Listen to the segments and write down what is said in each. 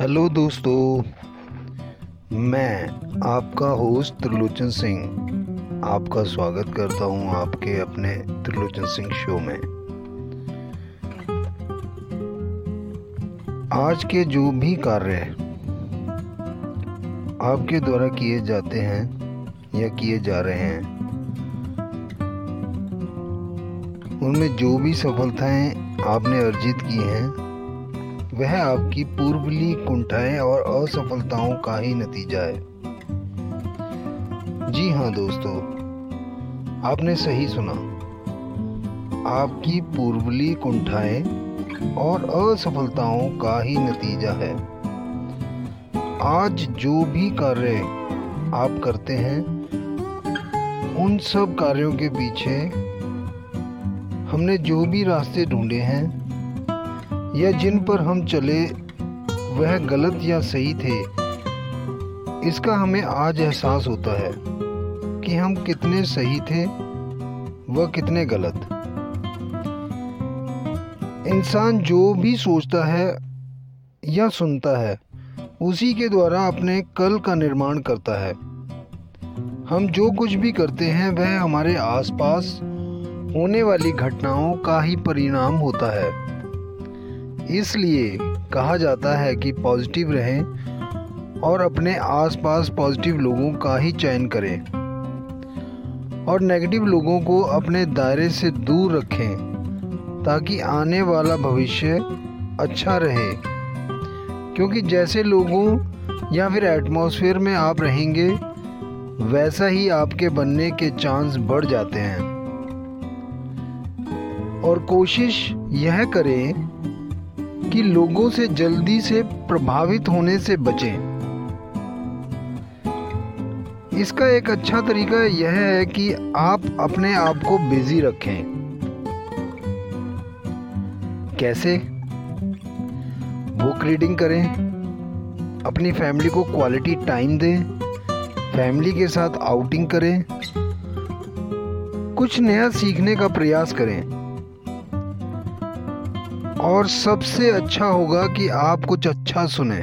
Hello दोस्तों, मैं आपका होस्ट त्रिलोचन सिंह आपका स्वागत करता हूँ आपके अपने त्रिलोचन सिंह शो में। आज के जो भी कार्य आपके द्वारा किए जाते हैं या किए जा रहे हैं, उनमें जो भी सफलताएँ आपने अर्जित की हैं वह आपकी पूर्वली कुंठाएँ और असफलताओं का ही नतीजा है। जी हाँ दोस्तों, आपने सही सुना। आपकी पूर्वली कुंठाएँ और असफलताओं का ही नतीजा है। आज जो भी कार्य आप करते हैं, उन सब कार्यों के पीछे हमने जो भी रास्ते ढूंढे हैं या जिन पर हम चले, वह गलत या सही थे। इसका हमें आज एहसास होता है कि हम कितने सही थे व कितने गलत। इंसान जो भी सोचता है या सुनता है, उसी के द्वारा अपने कल का निर्माण करता है। हम जो कुछ भी करते हैं, वह हमारे आसपास होने वाली घटनाओं का ही परिणाम होता है। इसलिए कहा जाता है कि पॉजिटिव रहें और अपने आसपास पॉजिटिव लोगों का ही चयन करें। और नेगेटिव लोगों को अपने दायरे से दूर रखें, ताकि आने वाला भविष्य अच्छा रहे। क्योंकि जैसे लोगों या फिर एटमॉस्फेयर में आप रहेंगे, वैसा ही आपके बनने के चांस बढ़ जाते हैं। और कोशिश यह करें कि लोगों से जल्दी से प्रभावित होने से बचें। इसका एक अच्छा तरीका यह है कि आप अपने आप को बिज़ी रखें। कैसे? बुक रीडिंग करें। अपनी फैमिली को क्वालिटी टाइम दें। फैमिली के साथ आउटिंग करें। कुछ नया सीखने का प्रयास करें। और सबसे अच्छा होगा कि आप कुछ अच्छा सुने।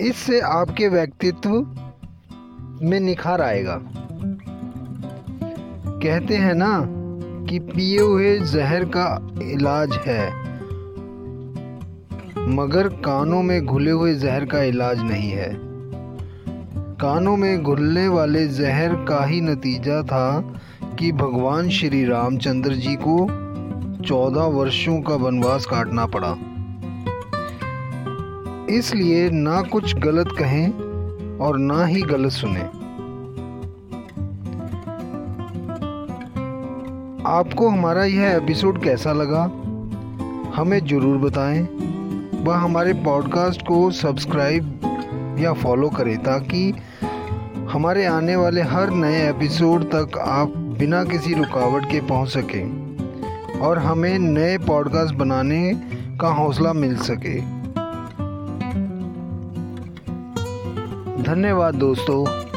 इससे आपके व्यक्तित्व में निखार आएगा। कहते हैं ना कि पिए हुए जहर का इलाज है, मगर कानों में घुले हुए जहर का इलाज नहीं है। कानों में घुलने वाले जहर का ही नतीजा था कि भगवान श्री रामचंद्र जी को चौदह वर्षों का वनवास काटना पड़ा। इसलिए ना कुछ गलत कहें और ना ही गलत सुने। आपको हमारा यह एपिसोड कैसा लगा? हमें ज़रूर बताएँ। व हमारे पॉडकास्ट को सब्सक्राइब या फॉलो करें ताकि हमारे आने वाले हर नए एपिसोड तक आप बिना किसी रुकावट के पहुँच सकें। और हमें नए पॉडकास्ट बनाने का हौसला मिल सके। धन्यवाद दोस्तों।